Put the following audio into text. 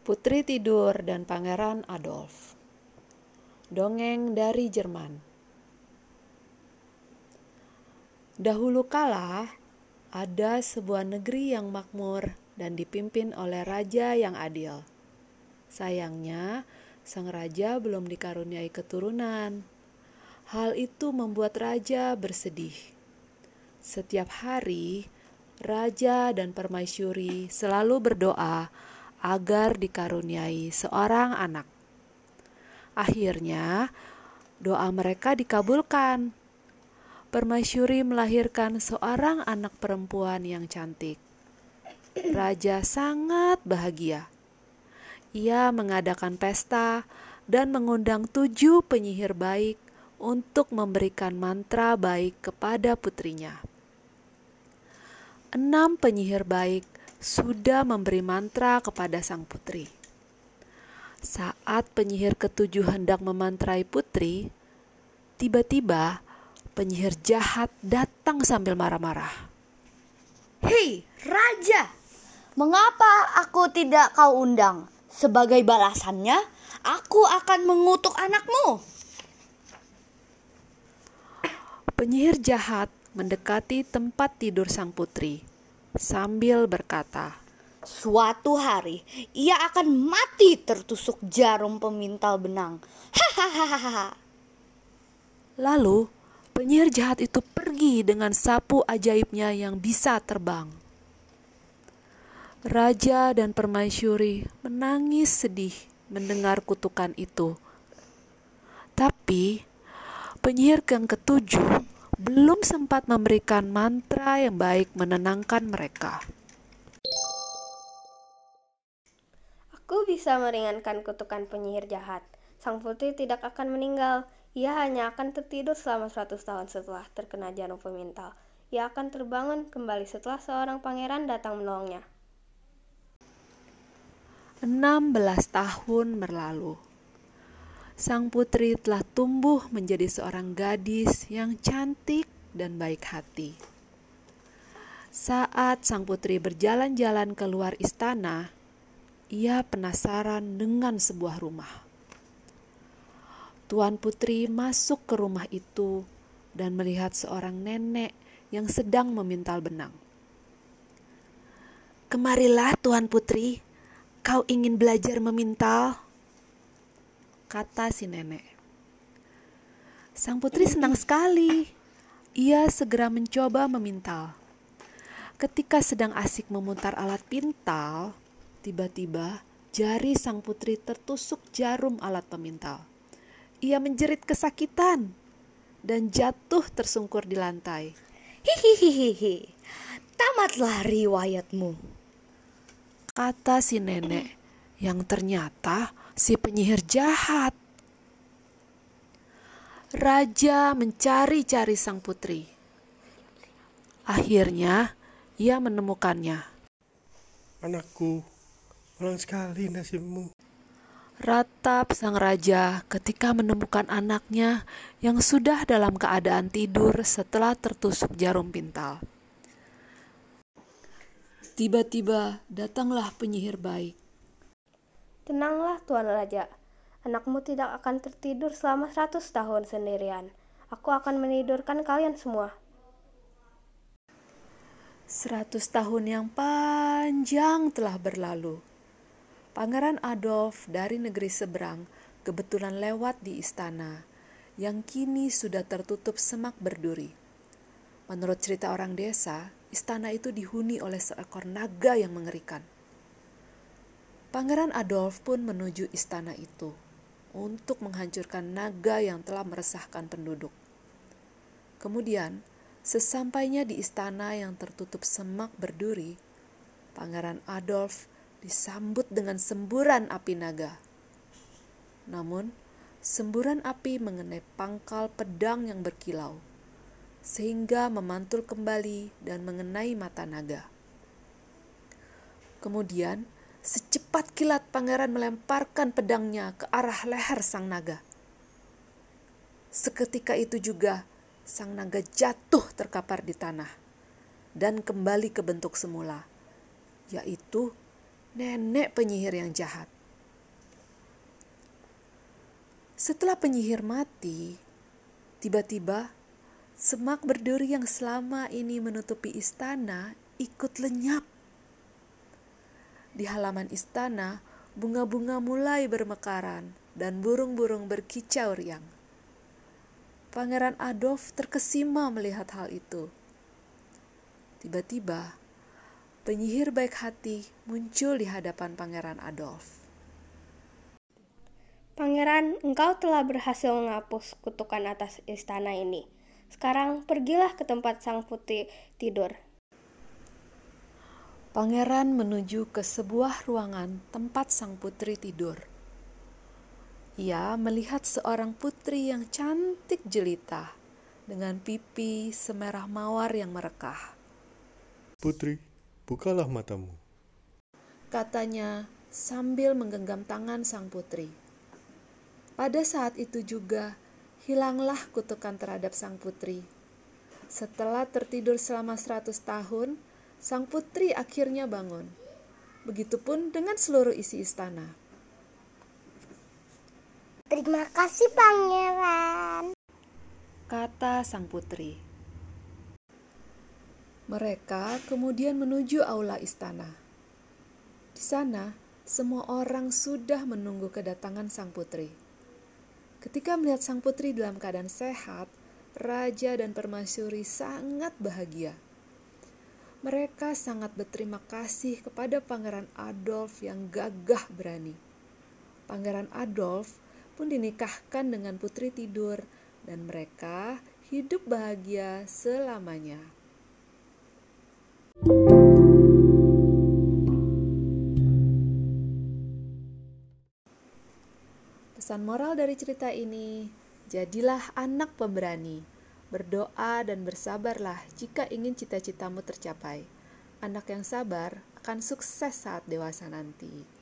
Putri Tidur dan Pangeran Adolf. Dongeng dari Jerman. Dahulu kala ada sebuah negeri yang makmur dan dipimpin oleh raja yang adil. Sayangnya, sang raja belum dikaruniai keturunan. Hal itu membuat raja bersedih. Setiap hari, raja dan permaisuri selalu berdoa agar dikaruniai seorang anak. Akhirnya, doa mereka dikabulkan. Permaisuri melahirkan seorang anak perempuan yang cantik. Raja sangat bahagia. Ia mengadakan pesta dan mengundang tujuh penyihir baik untuk memberikan mantra baik kepada putrinya. Enam penyihir baik sudah memberi mantra kepada sang putri. Saat penyihir ketujuh hendak memantrai putri, tiba-tiba penyihir jahat datang sambil marah-marah. Hei, raja, mengapa aku tidak kau undang? Sebagai balasannya, aku akan mengutuk anakmu. Penyihir jahat mendekati tempat tidur sang putri sambil berkata, Suatu hari ia akan mati tertusuk jarum pemintal benang. Hahaha. Lalu penyihir jahat itu pergi dengan sapu ajaibnya yang bisa terbang. Raja dan permaisuri menangis sedih mendengar kutukan itu. Tapi penyihir yang ketujuh belum sempat memberikan mantra yang baik menenangkan mereka. Aku bisa meringankan kutukan penyihir jahat. Sang putri tidak akan meninggal. Ia hanya akan tertidur selama 100 tahun setelah terkena jarum pemintal. Ia akan terbangun kembali setelah seorang pangeran datang menolongnya. 16 tahun berlalu sang putri telah tumbuh menjadi seorang gadis yang cantik dan baik hati. Saat sang putri berjalan-jalan keluar istana, ia penasaran dengan sebuah rumah. Tuan putri masuk ke rumah itu dan melihat seorang nenek yang sedang memintal benang. Kemarilah, Tuan Putri, kau ingin belajar memintal? Kata si nenek. Sang putri senang sekali. Ia segera mencoba memintal. Ketika sedang asik memutar alat pintal, tiba-tiba jari sang putri tertusuk jarum alat pemintal. Ia menjerit kesakitan dan jatuh tersungkur di lantai. Hihihihi, tamatlah riwayatmu. Kata si nenek yang ternyata si penyihir jahat. Raja mencari-cari sang putri. Akhirnya, ia menemukannya. Anakku, malang sekali nasibmu. Ratap sang raja ketika menemukan anaknya yang sudah dalam keadaan tidur setelah tertusuk jarum pintal. Tiba-tiba datanglah penyihir baik. Tenanglah Tuan Raja, anakmu tidak akan tertidur selama 100 tahun sendirian. Aku akan menidurkan kalian semua. Seratus tahun yang panjang telah berlalu. Pangeran Adolf dari negeri seberang kebetulan lewat di istana yang kini sudah tertutup semak berduri. Menurut cerita orang desa, istana itu dihuni oleh seekor naga yang mengerikan. Pangeran Adolf pun menuju istana itu untuk menghancurkan naga yang telah meresahkan penduduk. Kemudian, sesampainya di istana yang tertutup semak berduri, Pangeran Adolf disambut dengan semburan api naga. Namun, semburan api mengenai pangkal pedang yang berkilau, sehingga memantul kembali dan mengenai mata naga. Kemudian, Secepat kilat pangeran melemparkan pedangnya ke arah leher sang naga. Seketika itu juga sang naga jatuh terkapar di tanah dan kembali ke bentuk semula, yaitu nenek penyihir yang jahat. Setelah penyihir mati, tiba-tiba semak berduri yang selama ini menutupi istana ikut lenyap. Di halaman istana, bunga-bunga mulai bermekaran dan burung-burung berkicau riang. Pangeran Adolf terkesima melihat hal itu. Tiba-tiba, penyihir baik hati muncul di hadapan Pangeran Adolf. Pangeran, engkau telah berhasil menghapus kutukan atas istana ini. Sekarang pergilah ke tempat sang putri tidur. Pangeran menuju ke sebuah ruangan tempat sang putri tidur. Ia melihat seorang putri yang cantik jelita dengan pipi semerah mawar yang merekah. Putri, bukalah matamu. Katanya sambil menggenggam tangan sang putri. Pada saat itu juga hilanglah kutukan terhadap sang putri. Setelah tertidur selama 100 tahun, sang putri akhirnya bangun. Begitupun dengan seluruh isi istana. Terima kasih pangeran. Kata sang putri. Mereka kemudian menuju aula istana. Di sana, semua orang sudah menunggu kedatangan sang putri. Ketika melihat sang putri dalam keadaan sehat, raja dan permasyuri sangat bahagia. Mereka sangat berterima kasih kepada Pangeran Adolf yang gagah berani. Pangeran Adolf pun dinikahkan dengan putri tidur dan mereka hidup bahagia selamanya. Pesan moral dari cerita ini, jadilah anak pemberani Berdoa dan bersabarlah jika ingin cita-citamu tercapai. Anak yang sabar akan sukses saat dewasa nanti.